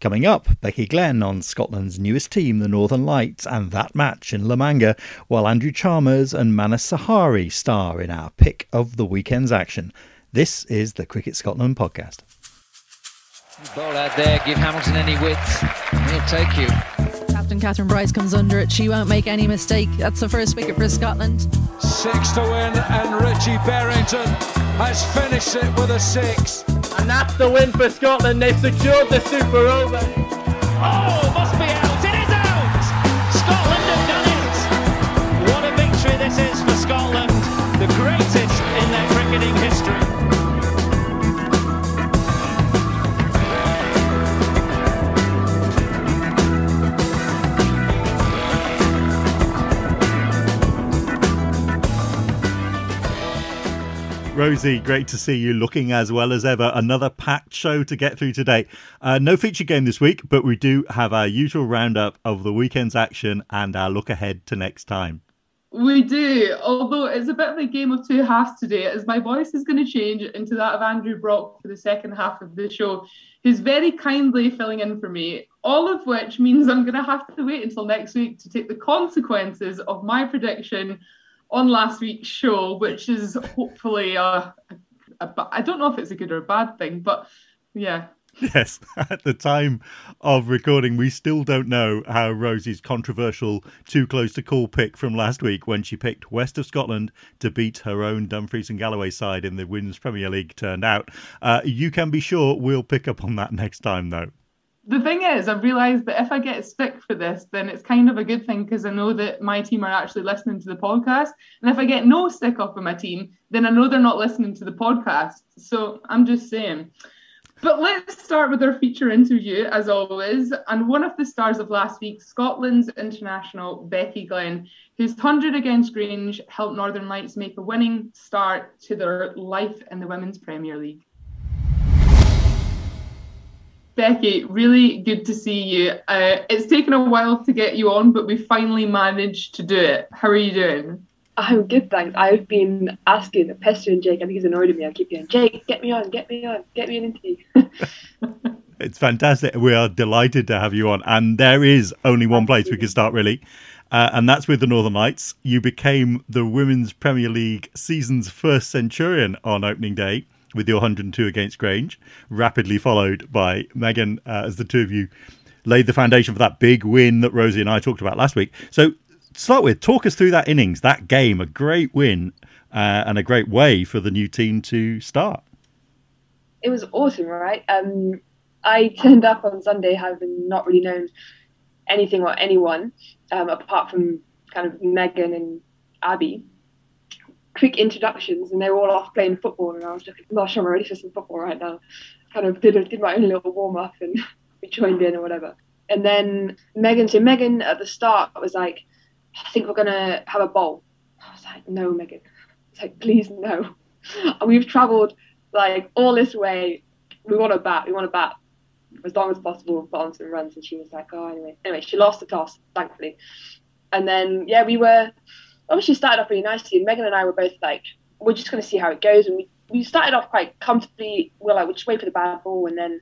Coming up, Becky Glen on Scotland's newest team, the Northern Lights, and that match in La Manga, while Andrew Chalmers and Manus Sahari star in our pick of the weekend's action. This is the Cricket Scotland podcast. Ball out there, give Hamilton any width, he'll take you. Captain Catherine Bryce comes under it. She won't make any mistake. That's the first wicket for Scotland. Six to win, and Richie Berrington has finished it with a six. And that's the win for Scotland. They've secured the Super Over. Oh, must be out. It is out. Scotland have done it. What a victory this is for Scotland. The greatest in their cricketing history. Rosie, great to see you looking as well as ever. Another packed show to get through today. Uh, no feature game this week, but we do have our usual roundup of the weekend's action and our look ahead to next time. We do, although it's a bit of a game of two halves today, as my voice is going to change into that of Andrew Brock for the second half of the show, who's very kindly filling in for me. All of which means I'm going to have to wait until next week to take the consequences of my prediction on last week's show, which is hopefully a, a, a I don't know if it's a good or a bad thing, but yeah. Yes, at the time of recording, we still don't know how Rosie's controversial too close to call pick from last week when she picked West of Scotland to beat her own Dumfries and Galloway side in the Women's Premier League turned out. Uh, you can be sure we'll pick up on that next time, though the thing is, I've realised that if I get stick for this, then it's kind of a good thing because I know that my team are actually listening to the podcast. And if I get no stick off of my team, then I know they're not listening to the podcast. So I'm just saying. But let's start with our feature interview, as always. And one of the stars of last week, Scotland's international Becky Glen, whose 100 against Grange helped Northern Lights make a winning start to their life in the Women's Premier League. Becky, really good to see you. Uh, it's taken a while to get you on, but we finally managed to do it. How are you doing? I'm good, thanks. I've been asking, pestering Jake. I think he's annoyed at me. I keep going, Jake, get me on, get me on, get me an interview. it's fantastic. We are delighted to have you on. And there is only one place we can start, really. Uh, and that's with the Northern Lights. You became the Women's Premier League season's first centurion on opening day with your 102 against Grange, rapidly followed by Megan uh, as the two of you laid the foundation for that big win that Rosie and I talked about last week. So, start with, talk us through that innings, that game, a great win uh, and a great way for the new team to start. It was awesome, right? Um, I turned up on Sunday having not really known anything or anyone um, apart from kind of Megan and Abby quick introductions, and they were all off playing football, and I was like, "Gosh, I'm ready for some football right now." Kind of did did my own little warm up, and we joined in or whatever. And then Megan, so Megan at the start was like, "I think we're gonna have a bowl." I was like, "No, Megan." It's like, "Please, no." And we've travelled like all this way. We want to bat. We want to bat as long as possible, and put on some runs. And she was like, "Oh, anyway." Anyway, she lost the toss, thankfully. And then yeah, we were obviously started off really nicely. And Megan and I were both like, we're just going to see how it goes. And we, we started off quite comfortably. We're like, we'll just wait for the bad ball and then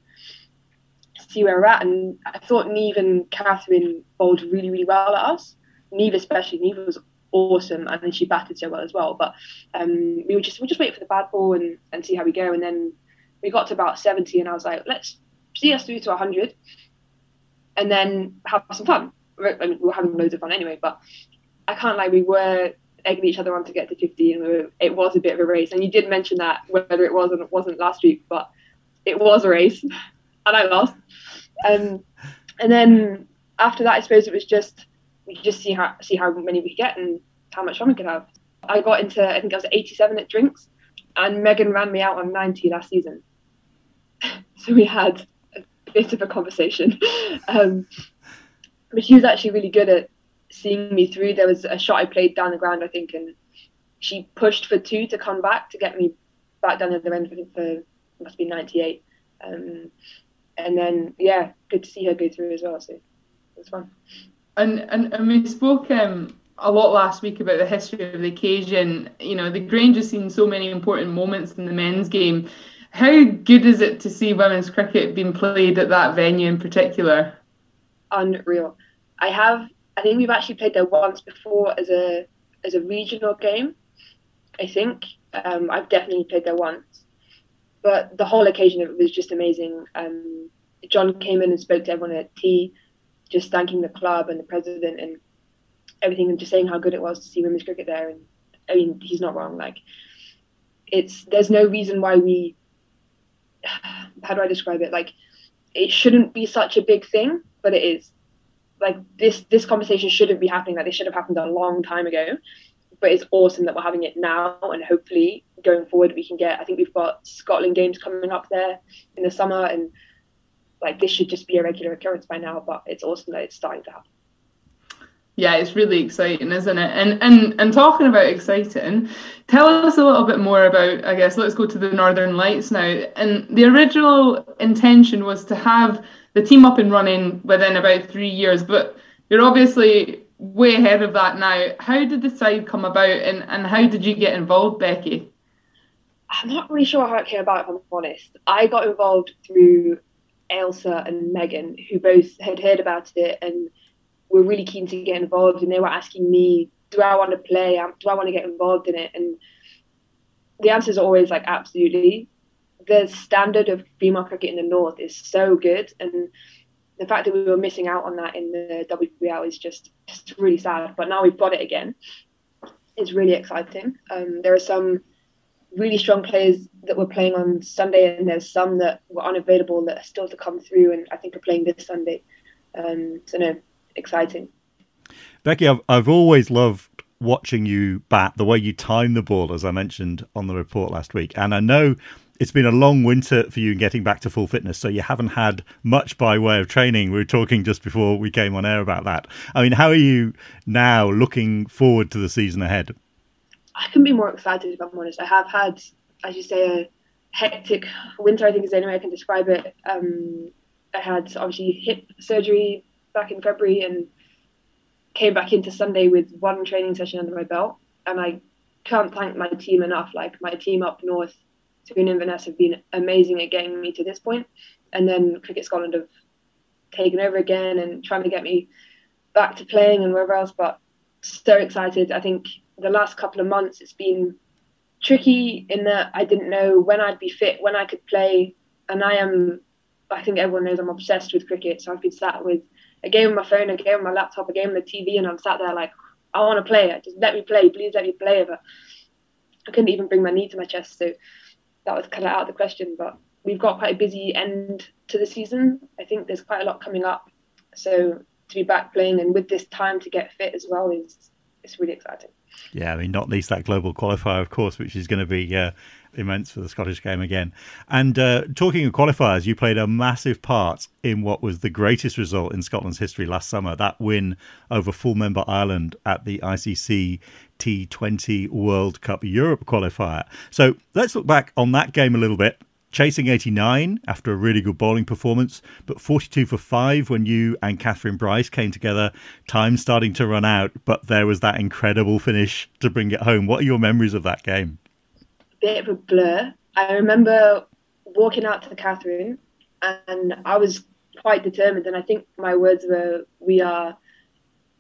see where we're at. And I thought Neve and Catherine bowled really, really well at us. Neve especially. Neve was awesome, and then she batted so well as well. But um, we would just we just wait for the bad ball and, and see how we go. And then we got to about 70, and I was like, let's see us through to 100, and then have some fun. I mean, we were having loads of fun anyway, but I can't lie, we were egging each other on to get to 50, and it was a bit of a race. And you did mention that whether it was or it wasn't last week, but it was a race, and I lost. Um, and then after that, I suppose it was just we just see how see how many we get and how much fun we could have. I got into I think I was 87 at drinks, and Megan ran me out on 90 last season. so we had a bit of a conversation. um, but she was actually really good at seeing me through. There was a shot I played down the ground, I think, and she pushed for two to come back to get me back down at the other end. I think for must be 98. Um, and then yeah, good to see her go through as well. So it was fun. And and, and we spoke um, a lot last week about the history of the occasion. You know, the Grange has seen so many important moments in the men's game. How good is it to see women's cricket being played at that venue in particular? Unreal. I have. I think we've actually played there once before as a as a regional game. I think um, I've definitely played there once, but the whole occasion it was just amazing. Um, John came in and spoke to everyone at tea, just thanking the club and the president and everything, and just saying how good it was to see women's cricket there. And I mean, he's not wrong. Like, it's there's no reason why we. How do I describe it? Like, it shouldn't be such a big thing, but it is. Like this, this conversation shouldn't be happening. Like, this should have happened a long time ago. But it's awesome that we're having it now, and hopefully going forward we can get. I think we've got Scotland games coming up there in the summer, and like this should just be a regular occurrence by now. But it's awesome that it's starting to happen. Yeah, it's really exciting, isn't it? And and and talking about exciting, tell us a little bit more about. I guess let's go to the Northern Lights now. And the original intention was to have the team up and running within about three years, but you're obviously way ahead of that now. How did the side come about, and and how did you get involved, Becky? I'm not really sure how it came about. If I'm honest, I got involved through Ailsa and Megan, who both had heard about it and were really keen to get involved, and they were asking me, "Do I want to play? Do I want to get involved in it?" And the answer is always like, absolutely. The standard of female cricket in the north is so good, and the fact that we were missing out on that in the WPL is just just really sad. But now we've got it again. It's really exciting. Um, there are some really strong players that were playing on Sunday, and there's some that were unavailable that are still to come through, and I think are playing this Sunday. Um, so no, exciting. Becky, I've, I've always loved watching you bat, the way you time the ball, as I mentioned on the report last week. And I know it's been a long winter for you in getting back to full fitness, so you haven't had much by way of training. We were talking just before we came on air about that. I mean, how are you now looking forward to the season ahead? I can be more excited if I'm honest. I have had, as you say, a hectic winter. I think is the only way I can describe it. Um, I had obviously hip surgery back in February and came back into Sunday with one training session under my belt. And I can't thank my team enough. Like my team up north, Toon and Vanessa have been amazing at getting me to this point. And then Cricket Scotland have taken over again and trying to get me back to playing and wherever else. But so excited. I think the last couple of months it's been tricky in that I didn't know when I'd be fit, when I could play. And I am, I think everyone knows I'm obsessed with cricket. So I've been sat with a game on my phone, a game on my laptop, a game on the TV, and I'm sat there like, I want to play it. Just let me play. Please let me play. But I couldn't even bring my knee to my chest. So that was kind of out of the question. But we've got quite a busy end to the season. I think there's quite a lot coming up. So to be back playing and with this time to get fit as well is it's really exciting. Yeah, I mean, not least that global qualifier, of course, which is going to be uh, immense for the Scottish game again. And uh, talking of qualifiers, you played a massive part in what was the greatest result in Scotland's history last summer that win over full member Ireland at the ICC T20 World Cup Europe qualifier. So let's look back on that game a little bit chasing 89 after a really good bowling performance, but 42 for 5 when you and Catherine Bryce came together. Time starting to run out, but there was that incredible finish to bring it home. What are your memories of that game? Bit of a blur. I remember walking out to Catherine and I was quite determined, and I think my words were, We are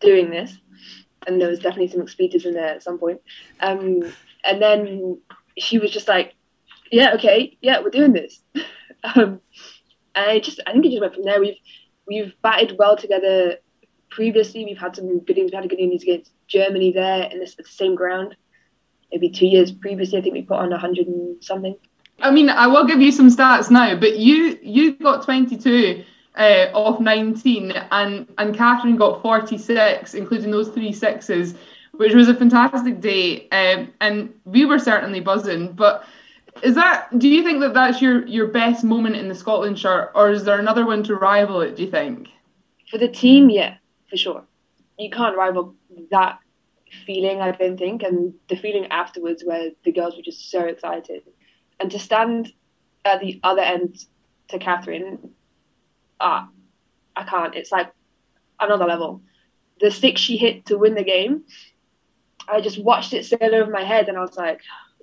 doing this. And there was definitely some expletives in there at some point. Um, and then she was just like, yeah, okay, yeah, we're doing this. um, and I just, I think it just went from there. We've we've batted well together previously. We've had some good innings. We had a good innings against Germany there in this, the same ground. Maybe two years previously, I think we put on hundred and something. I mean, I will give you some stats now, but you you got twenty two. Uh, off 19 and and Catherine got 46 including those three sixes which was a fantastic day um, and we were certainly buzzing but is that? Do you think that that's your your best moment in the Scotland shirt, or is there another one to rival it? Do you think? For the team, yeah, for sure. You can't rival that feeling, I don't think, and the feeling afterwards where the girls were just so excited, and to stand at the other end to Catherine, ah, I can't. It's like another level. The six she hit to win the game, I just watched it sail over my head, and I was like,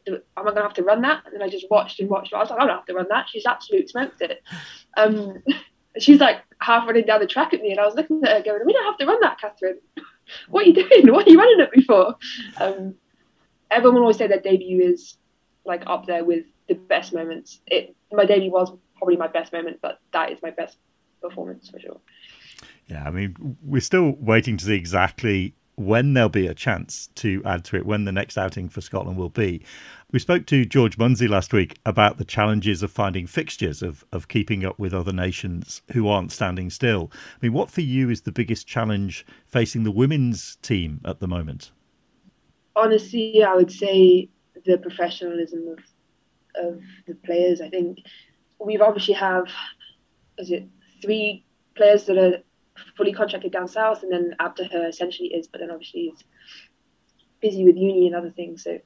am I going to have to run that? And then I just watched and watched. I was like, I don't have to run that. She's absolutely smoked it. Um, she's like half running down the track at me, and I was looking at her going, "We don't have to run that, Catherine. what are you doing? What are you running at me for?" Um, everyone always say their debut is like up there with the best moments. It my debut was probably my best moment, but that is my best performance for sure. Yeah, I mean, we're still waiting to see exactly when there'll be a chance to add to it, when the next outing for Scotland will be. We spoke to George Munsey last week about the challenges of finding fixtures, of, of keeping up with other nations who aren't standing still. I mean, what for you is the biggest challenge facing the women's team at the moment? Honestly, I would say the professionalism of of the players. I think we've obviously have, is it three players that are fully contracted down south, and then Abtaha essentially is, but then obviously he's busy with uni and other things. So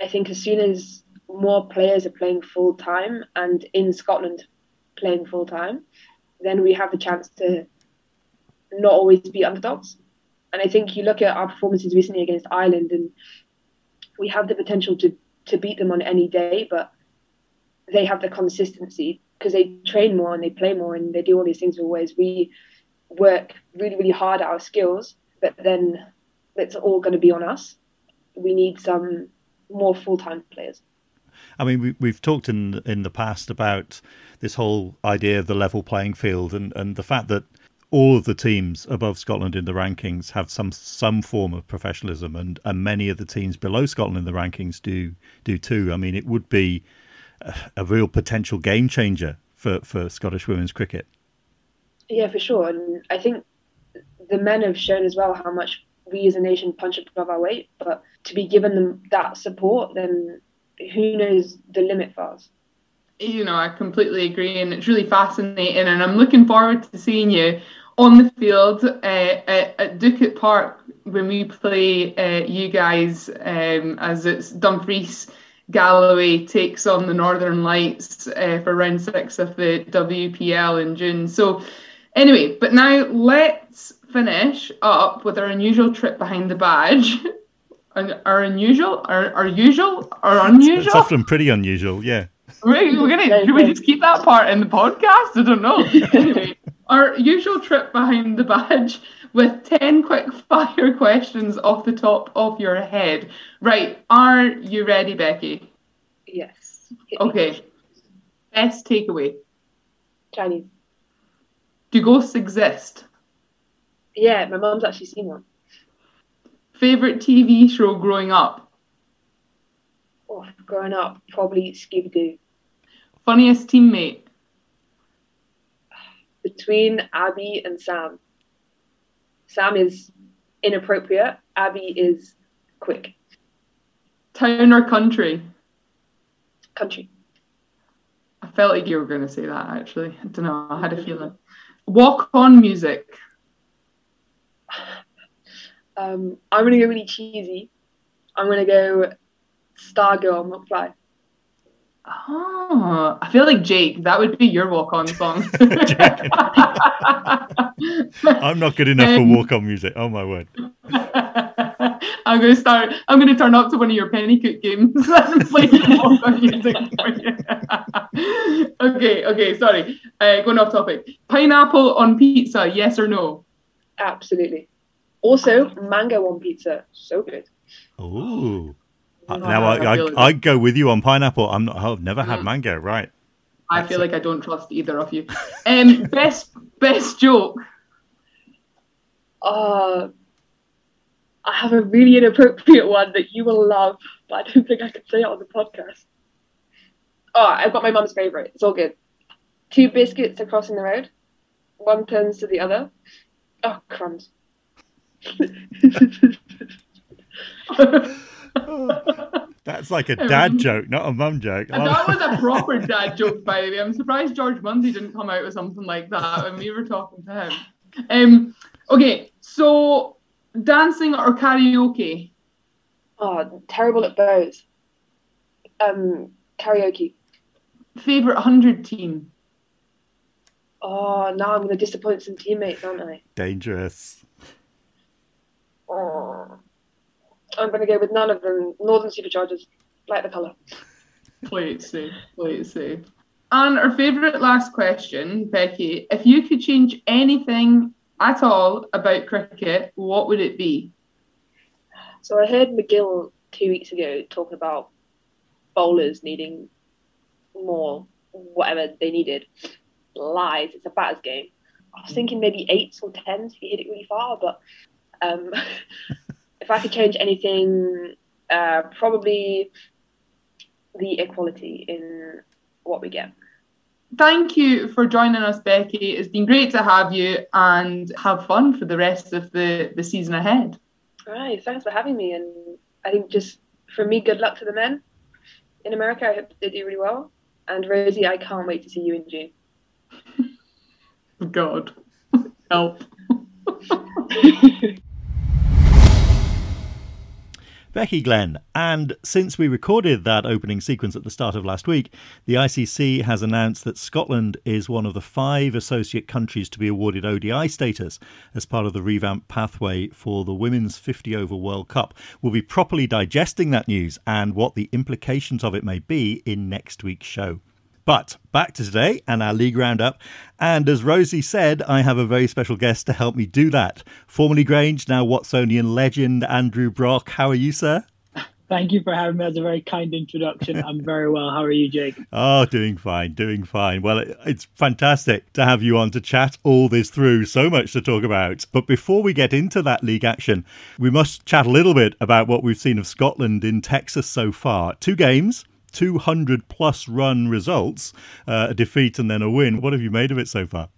I think as soon as more players are playing full time and in Scotland playing full time, then we have the chance to not always be underdogs. And I think you look at our performances recently against Ireland, and we have the potential to to beat them on any day, but they have the consistency because they train more and they play more and they do all these things always. We work really, really hard at our skills, but then it's all going to be on us. We need some more full time players. I mean, we, have talked in in the past about this whole idea of the level playing field and, and the fact that all of the teams above Scotland in the rankings have some some form of professionalism, and, and many of the teams below Scotland in the rankings do do too. I mean, it would be a, a real potential game changer for, for Scottish women's cricket. Yeah, for sure. And I think the men have shown as well how much we as a nation punch above our weight. But to be given them that support, then who knows the limit for us? You know, I completely agree, and it's really fascinating. And I'm looking forward to seeing you on the field uh, at, at Ducat Park when we play uh, you guys um, as it's Dumfries Galloway takes on the Northern Lights uh, for round six of the WPL in June. So Anyway, but now let's finish up with our unusual trip behind the badge. Our, unusual, our, our usual, our unusual. It's often pretty unusual, yeah. We're, we're gonna. Should we just keep that part in the podcast? I don't know. anyway, our usual trip behind the badge with ten quick fire questions off the top of your head. Right? Are you ready, Becky? Yes. Okay. Best takeaway. Chinese. Do ghosts exist? Yeah, my mom's actually seen one. Favorite TV show growing up? Oh, growing up, probably Scooby Doo. Funniest teammate? Between Abby and Sam. Sam is inappropriate. Abby is quick. Town or country? Country. I felt like you were going to say that actually. I don't know. I had a feeling. Walk on music. Um, I'm gonna go really cheesy. I'm gonna go Stargirl McFly. Oh, I feel like Jake. That would be your walk on song. I'm not good enough um, for walk on music. Oh my word. I'm gonna start. I'm gonna turn up to one of your Pennycook games and play walk on music for you. okay, okay. Sorry. Uh, going off topic. Pineapple on pizza? Yes or no? Absolutely. Also, mango on pizza. So good. Ooh. Now I, I, I, go with you on pineapple. I'm not. I've never had mm. mango. Right. I feel like I don't trust either of you. Um, best best joke. Uh, I have a really inappropriate one that you will love, but I don't think I can say it on the podcast. Oh, I've got my mum's favourite. It's all good. Two biscuits are crossing the road. One turns to the other. Oh, crumbs. That's like a dad um, joke, not a mum joke. And That was a proper dad joke, by the way. I'm surprised George Munsey didn't come out with something like that when we were talking to him. Um, okay, so dancing or karaoke? Oh, terrible at both. Um, karaoke. Favorite 100 team? Oh, now I'm going to disappoint some teammates, aren't I? Dangerous. Oh. I'm going to go with none of them. Northern Superchargers. like the colour. Play it safe. Play it safe. And our favourite last question, Becky. If you could change anything at all about cricket, what would it be? So I heard McGill two weeks ago talking about bowlers needing more, whatever they needed. Lies. It's a batter's game. I was thinking maybe eights or tens if you hit it really far, but um, if I could change anything, uh, probably the equality in what we get. Thank you for joining us, Becky. It's been great to have you and have fun for the rest of the, the season ahead. All right, thanks for having me. And I think just for me, good luck to the men in America. I hope they do really well. And Rosie, I can't wait to see you in June. God, help. Becky Glen. And since we recorded that opening sequence at the start of last week, the ICC has announced that Scotland is one of the five associate countries to be awarded ODI status as part of the revamped pathway for the Women's 50 Over World Cup. We'll be properly digesting that news and what the implications of it may be in next week's show. But back to today and our league roundup. And as Rosie said, I have a very special guest to help me do that. Formerly Grange, now Watsonian legend, Andrew Brock. How are you, sir? Thank you for having me. That's a very kind introduction. I'm very well. How are you, Jake? Oh, doing fine, doing fine. Well, it's fantastic to have you on to chat all this through. So much to talk about. But before we get into that league action, we must chat a little bit about what we've seen of Scotland in Texas so far. Two games, 200 plus run results, uh, a defeat and then a win. What have you made of it so far?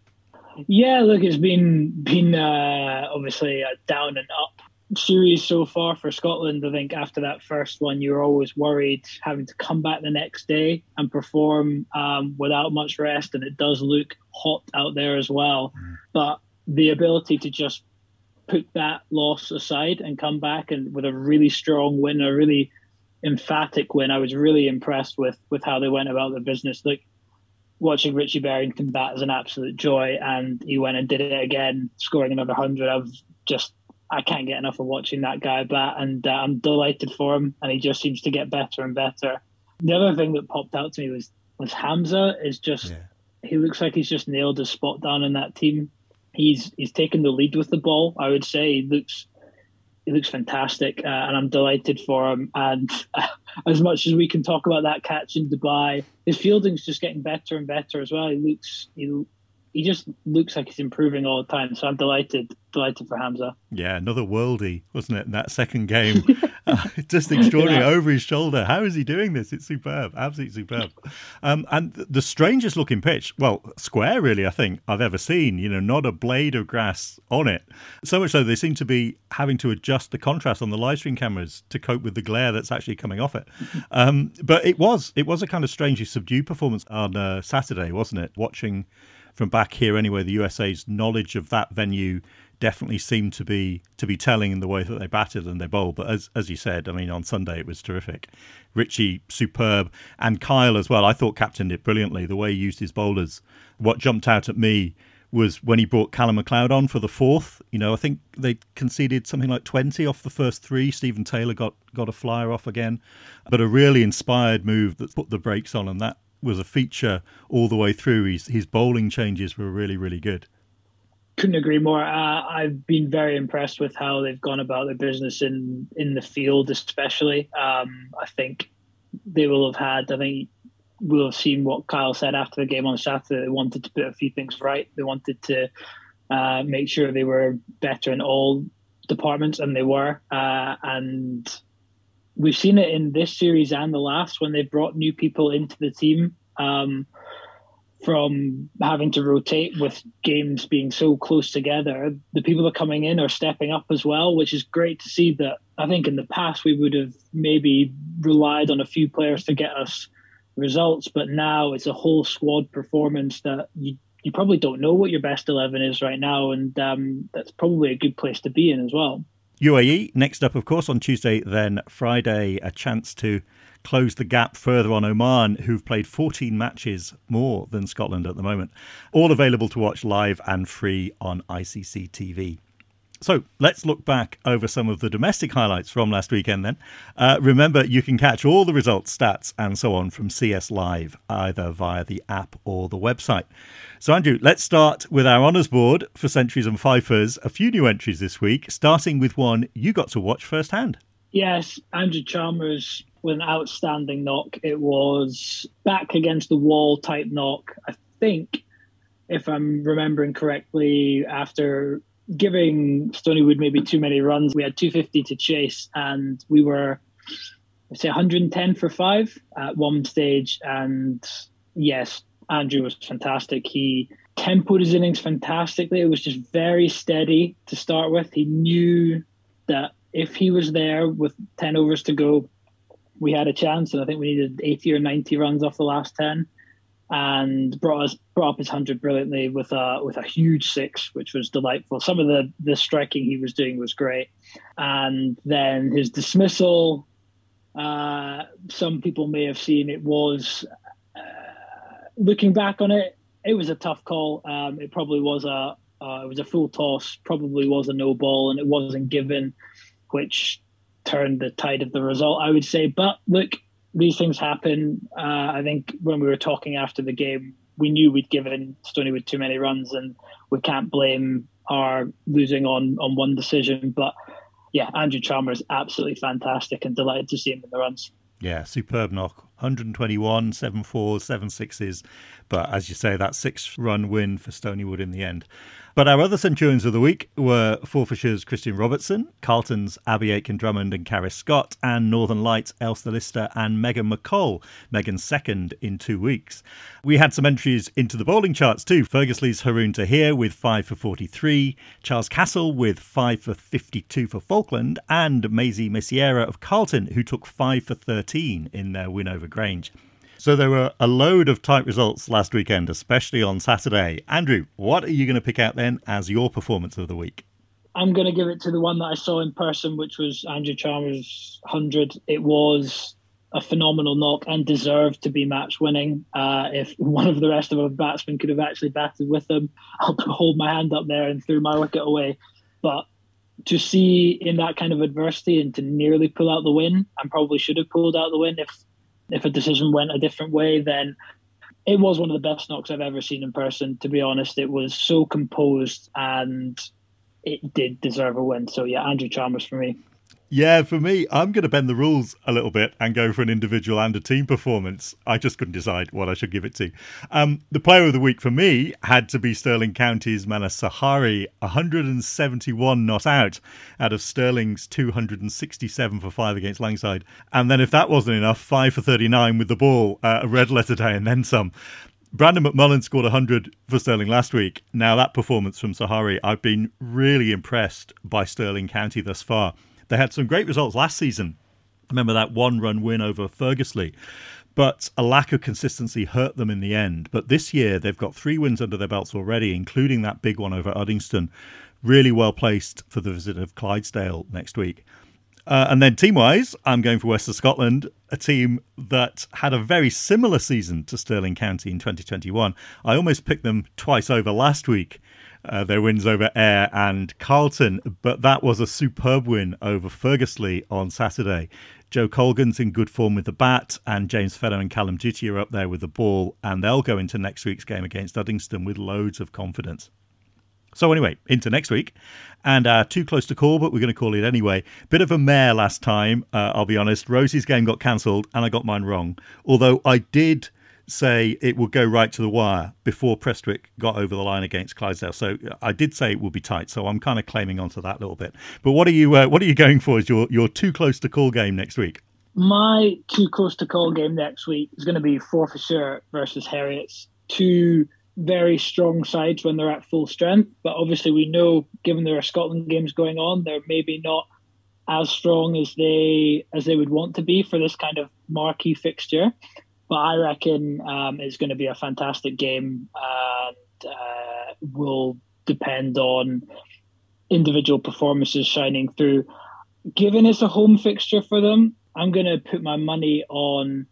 Yeah, look, it's been been uh, obviously a down and up series so far for Scotland. I think after that first one, you were always worried having to come back the next day and perform um, without much rest, and it does look hot out there as well. But the ability to just put that loss aside and come back and with a really strong win, a really emphatic win. I was really impressed with with how they went about the business. Like watching Richie Berrington bat is an absolute joy, and he went and did it again, scoring another hundred. I've just I can't get enough of watching that guy bat, and uh, I'm delighted for him. And he just seems to get better and better. The other thing that popped out to me was was Hamza is just yeah. he looks like he's just nailed his spot down in that team. He's he's taken the lead with the ball. I would say he looks he looks fantastic, uh, and I'm delighted for him. And uh, as much as we can talk about that catch in Dubai, his fielding's just getting better and better as well. He looks he he just looks like he's improving all the time. So I'm delighted, delighted for Hamza. Yeah, another worldie, wasn't it? In that second game, uh, just extraordinary yeah. over his shoulder. How is he doing this? It's superb, absolutely superb. Um, and the strangest looking pitch, well, square really, I think I've ever seen. You know, not a blade of grass on it. So much so they seem to be having to adjust the contrast on the live stream cameras to cope with the glare that's actually coming off it. Um, but it was it was a kind of strangely subdued performance on uh, Saturday, wasn't it? Watching from back here anyway, the USA's knowledge of that venue definitely seemed to be to be telling in the way that they batted and they bowled. But as as you said, I mean, on Sunday it was terrific. Richie superb and Kyle as well. I thought captained it brilliantly. The way he used his bowlers. What jumped out at me was when he brought Calum MacLeod on for the fourth. You know, I think they conceded something like 20 off the first three. Steven Taylor got, got a flyer off again. But a really inspired move that put the brakes on, and that was a feature all the way through. His his bowling changes were really really good. Couldn't agree more. Uh, I've been very impressed with how they've gone about their business in in the field, especially. Um, I think they will have had. I think we'll have seen what Kyle said after the game on Saturday. They wanted to put a few things right. They wanted to uh, make sure they were better in all departments, and they were. Uh, and we've seen it in this series and the last when they brought new people into the team. Um, from having to rotate with games being so close together, the people that are coming in are stepping up as well, which is great to see. That I think in the past we would have maybe relied on a few players to get us results, but now it's a whole squad performance that you you probably don't know what your best eleven is right now, and um, that's probably a good place to be in as well. UAE next up, of course, on Tuesday, then Friday, a chance to close the gap further on Oman, who've played 14 matches more than Scotland at the moment. All available to watch live and free on ICC TV. So let's look back over some of the domestic highlights from last weekend then. Uh, remember, you can catch all the results, stats, and so on from CS Live, either via the app or the website. So, Andrew, let's start with our honours board for centuries and fifers. A few new entries this week, starting with one you got to watch firsthand. Yes, Andrew Chalmers with an outstanding knock. It was back against the wall type knock. I think, if I'm remembering correctly, after giving Stonywood maybe too many runs. We had 250 to chase, and we were, say, 110 for five at one stage. And yes, Andrew was fantastic. He tempoed his innings fantastically. It was just very steady to start with. He knew that if he was there with 10 overs to go, we had a chance. And I think we needed 80 or 90 runs off the last 10 and brought us brought up his hundred brilliantly with a with a huge six, which was delightful. Some of the the striking he was doing was great, and then his dismissal. Uh, some people may have seen it was uh, looking back on it, it was a tough call. Um, it probably was a uh, it was a full toss, probably was a no ball, and it wasn't given, which turned the tide of the result. I would say, but look, these things happen. Uh, I think when we were talking after the game, we knew we'd given Stonywood too many runs, and we can't blame our losing on on one decision. But yeah, Andrew Chalmers absolutely fantastic, and delighted to see him in the runs. Yeah, superb knock. 121, seven fours, seven sixes. But as you say, that six run win for Stonywood in the end. But our other Centurions of the week were Forfarshire's Christian Robertson, Carlton's Abby Aitken Drummond and Karis Scott, and Northern Lights Ailsa Lister and Megan McColl, Megan's second in two weeks. We had some entries into the bowling charts too. Fergus Ferguslie's Haroon Tahir with 5 for 43, Charles Castle with 5 for 52 for Falkland, and Maisie Maceira of Carlton, who took 5 for 13 in their win over Grange. So there were a load of tight results last weekend, especially on Saturday. Andrew, what are you going to pick out then as your performance of the week? I'm going to give it to the one that I saw in person, which was Andrew Chalmers' 100. It was a phenomenal knock and deserved to be match winning. Uh, if one of the rest of our batsmen could have actually batted with him, I'll hold my hand up there and threw my wicket away. But to see in that kind of adversity and to nearly pull out the win, and probably should have pulled out the win if if a decision went a different way, then it was one of the best knocks I've ever seen in person. To be honest, it was so composed and it did deserve a win. So yeah, Andrew Chalmers for me. Yeah, for me, I'm going to bend the rules a little bit and go for an individual and a team performance. I just couldn't decide what I should give it to. Um, the player of the week for me had to be Stirling County's Manas Sahari, 171 not out out of Stirling's 267 for five against Langside. And then, if that wasn't enough, five for 39 with the ball, uh, a red letter day, and then some. Brandon McMullen scored 100 for Stirling last week. Now, that performance from Sahari, I've been really impressed by Stirling County thus far. They had some great results last season. Remember that one run win over Ferguslie. But a lack of consistency hurt them in the end. But this year, they've got three wins under their belts already, including that big one over Uddingston. Really well placed for the visit of Clydesdale next week. Uh, and then team wise, I'm going for West of Scotland, a team that had a very similar season to Stirling County in 2021. I almost picked them twice over last week uh, their wins over Ayr and Carlton, but that was a superb win over Ferguslie on Saturday. Joe Colgan's in good form with the bat, and James Fenner and Callum Duty are up there with the ball, and they'll go into next week's game against Uddingston with loads of confidence. So anyway, into next week, and uh, too close to call, but we're going to call it anyway. Bit of a mare last time, uh, I'll be honest. Rosie's game got cancelled, and I got mine wrong. Although I did say it would go right to the wire before Prestwick got over the line against Clydesdale. So I did say it would be tight. So I'm kind of claiming onto that a little bit. But what are you uh, what are you going for Is your your too close to call game next week? My too close to call game next week is going to be Forfar versus Heriots. Two very strong sides when they're at full strength. But obviously, we know given there are Scotland games going on, they're maybe not as strong as they as they would want to be for this kind of marquee fixture. But I reckon um, it's going to be a fantastic game and uh, will depend on individual performances shining through. Given it's a home fixture for them, I'm going to put my money on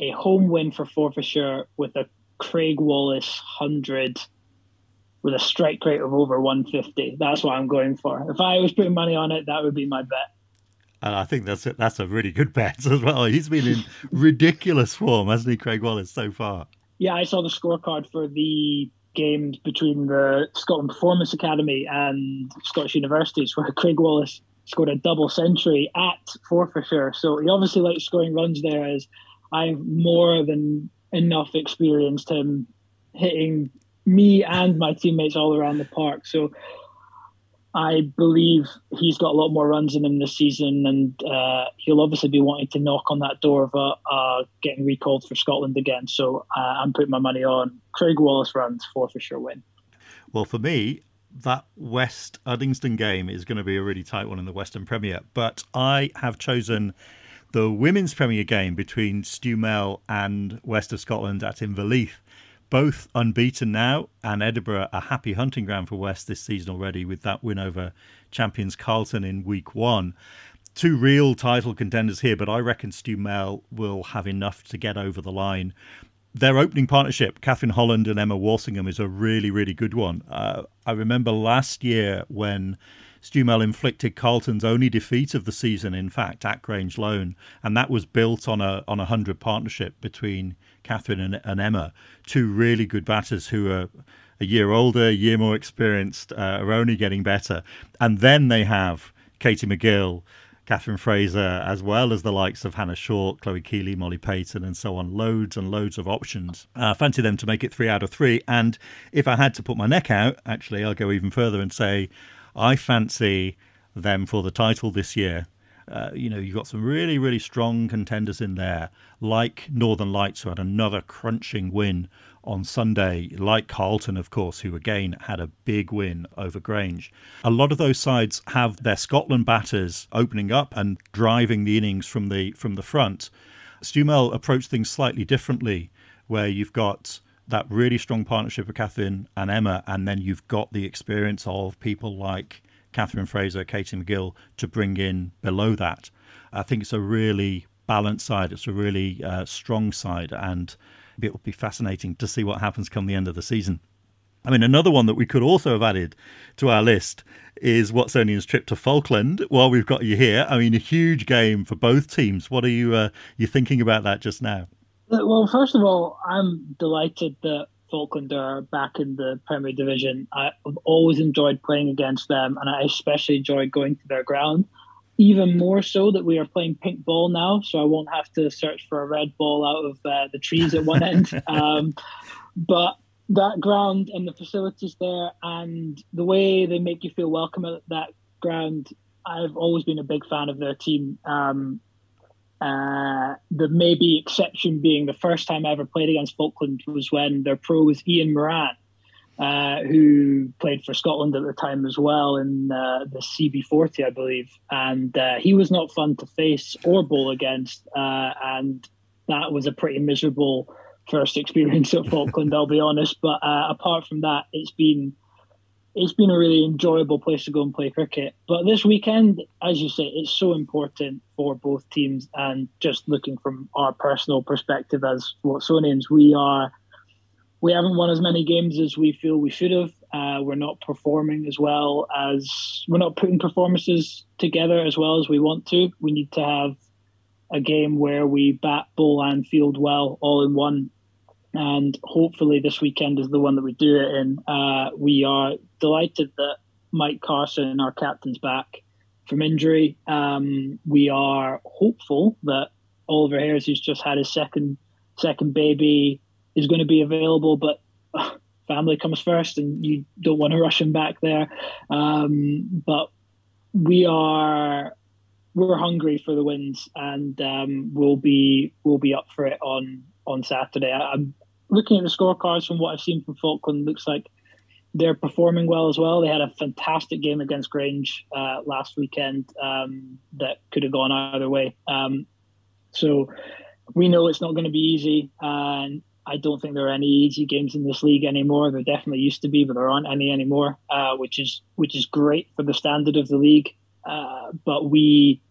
a home win for Forfarshire with a Craig Wallace 100 with a strike rate of over 150. That's what I'm going for. If I was putting money on it, that would be my bet. And I think that's that's a really good bet as well. He's been in ridiculous form, hasn't he, Craig Wallace, so far? Yeah, I saw the scorecard for the games between the Scotland Performance Academy and Scottish Universities, where Craig Wallace scored a double century at Forfarshire. So he obviously likes scoring runs there, as I've more than enough experienced him hitting me and my teammates all around the park. So I believe he's got a lot more runs in him this season, and uh, he'll obviously be wanting to knock on that door of uh, uh, getting recalled for Scotland again. So uh, I'm putting my money on Craig Wallace runs for for sure win. Well, for me, that West Uddingston game is going to be a really tight one in the Western Premier, but I have chosen the Women's Premier game between Stumel and West of Scotland at Inverleith both unbeaten now, and Edinburgh a happy hunting ground for West this season already with that win over champions Carlton in week one. Two real title contenders here, but I reckon Stumel will have enough to get over the line. Their opening partnership, Catherine Holland and Emma Walsingham, is a really, really good one. Uh, I remember last year when Stumel inflicted Carlton's only defeat of the season, in fact, at Grange Loan, and that was built on a on a hundred partnership between Kathryn and, and, Emma, two really good batters who are a year older, a year more experienced, uh, are only getting better. And then they have Katie McGill, Katherine Fraser, as well as the likes of Hannah Short, Chloe Keely, Molly Payton, and so on. Loads and loads of options. Uh, fancy them to make it three out of three. And if I had to put my neck out, actually, I'll go even further and say I fancy them for the title this year. Uh, you know, you've got some really, really strong contenders in there, like Northern Lights, who had another crunching win on Sunday, like Carlton, of course, who again had a big win over Grange. A lot of those sides have their Scotland batters opening up and driving the innings from the from the front. Stumel approached things slightly differently, where you've got that really strong partnership of Kathryn and Emma, and then you've got the experience of people like Katherine Fraser, Katie McGill to bring in below that. I think it's a really balanced side. It's a really uh, strong side, and it will be fascinating to see what happens come the end of the season. I mean, another one that we could also have added to our list is Watsonian's trip to Falkland. While we've got you here, I mean, a huge game for both teams. What are you uh, you thinking about that just now? Well, first of all, I'm delighted that Falkland are back in the Premier Division. I've always enjoyed playing against them, and I especially enjoy going to their ground. Even more so that we are playing pink ball now, so I won't have to search for a red ball out of uh, the trees at one end. Um, but that ground and the facilities there, and the way they make you feel welcome at that ground, I've always been a big fan of their team. Um, uh, the maybe exception being the first time I ever played against Falkland was when their pro was Ian Moran, uh, who played for Scotland at the time as well in uh, the CB40, I believe. And uh, he was not fun to face or bowl against. Uh, and that was a pretty miserable first experience at Falkland, I'll be honest. But apart from that, it's been it's been a really enjoyable place to go and play cricket. But this weekend, as you say, it's so important for both teams. And just looking from our personal perspective as Watsonians, we are we haven't won as many games as we feel we should have. Uh, we're not performing as well as we're not putting performances together as well as we want to. We need to have a game where we bat, bowl, and field well all in one and hopefully this weekend is the one that we do it in. Uh, we are delighted that Mike Carson, our captain's back from injury. Um, we are hopeful that Oliver Harris, who's just had his second second baby, is going to be available, but uh, family comes first, and you don't want to rush him back there. Um, but we are we're hungry for the wins, and um, we'll be we'll be up for it on on Saturday. I, looking at the scorecards from what I've seen from Falkland, looks like they're performing well as well. They had a fantastic game against Grange uh, last weekend um, that could have gone either way. Um, so we know it's not going to be easy, and I don't think there are any easy games in this league anymore. There definitely used to be, but there aren't any anymore, uh, which is which is great for the standard of the league. Uh, but we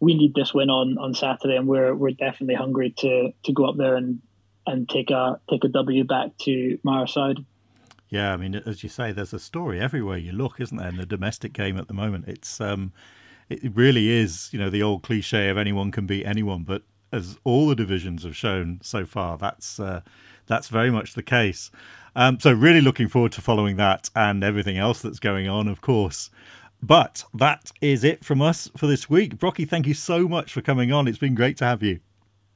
we need this win on on Saturday, and we're we're definitely hungry to to go up there and and take a take a W back to my Side. Yeah, I mean, as you say, there's a story everywhere you look, isn't there? In the domestic game at the moment, it's um, it really is, you know, the old cliche of anyone can beat anyone. But as all the divisions have shown so far, that's uh, that's very much the case. Um, so really looking forward to following that and everything else that's going on, of course. But that is it from us for this week. Brocky, thank you so much for coming on. It's been great to have you.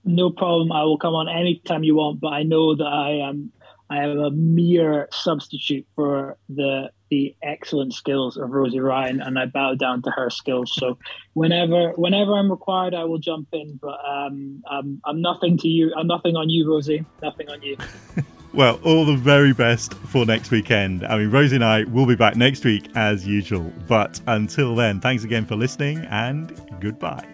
No problem. I will come on anytime you want, but I know that I am I am a mere substitute for the the excellent skills of Rosie Ryan, and I bow down to her skills. So whenever whenever I'm required, I will jump in. But um, I'm I'm nothing to you. I'm nothing on you, Rosie. Nothing on you. well, all the very best for next weekend. I mean, Rosie and I will be back next week as usual. But until then, thanks again for listening, and goodbye.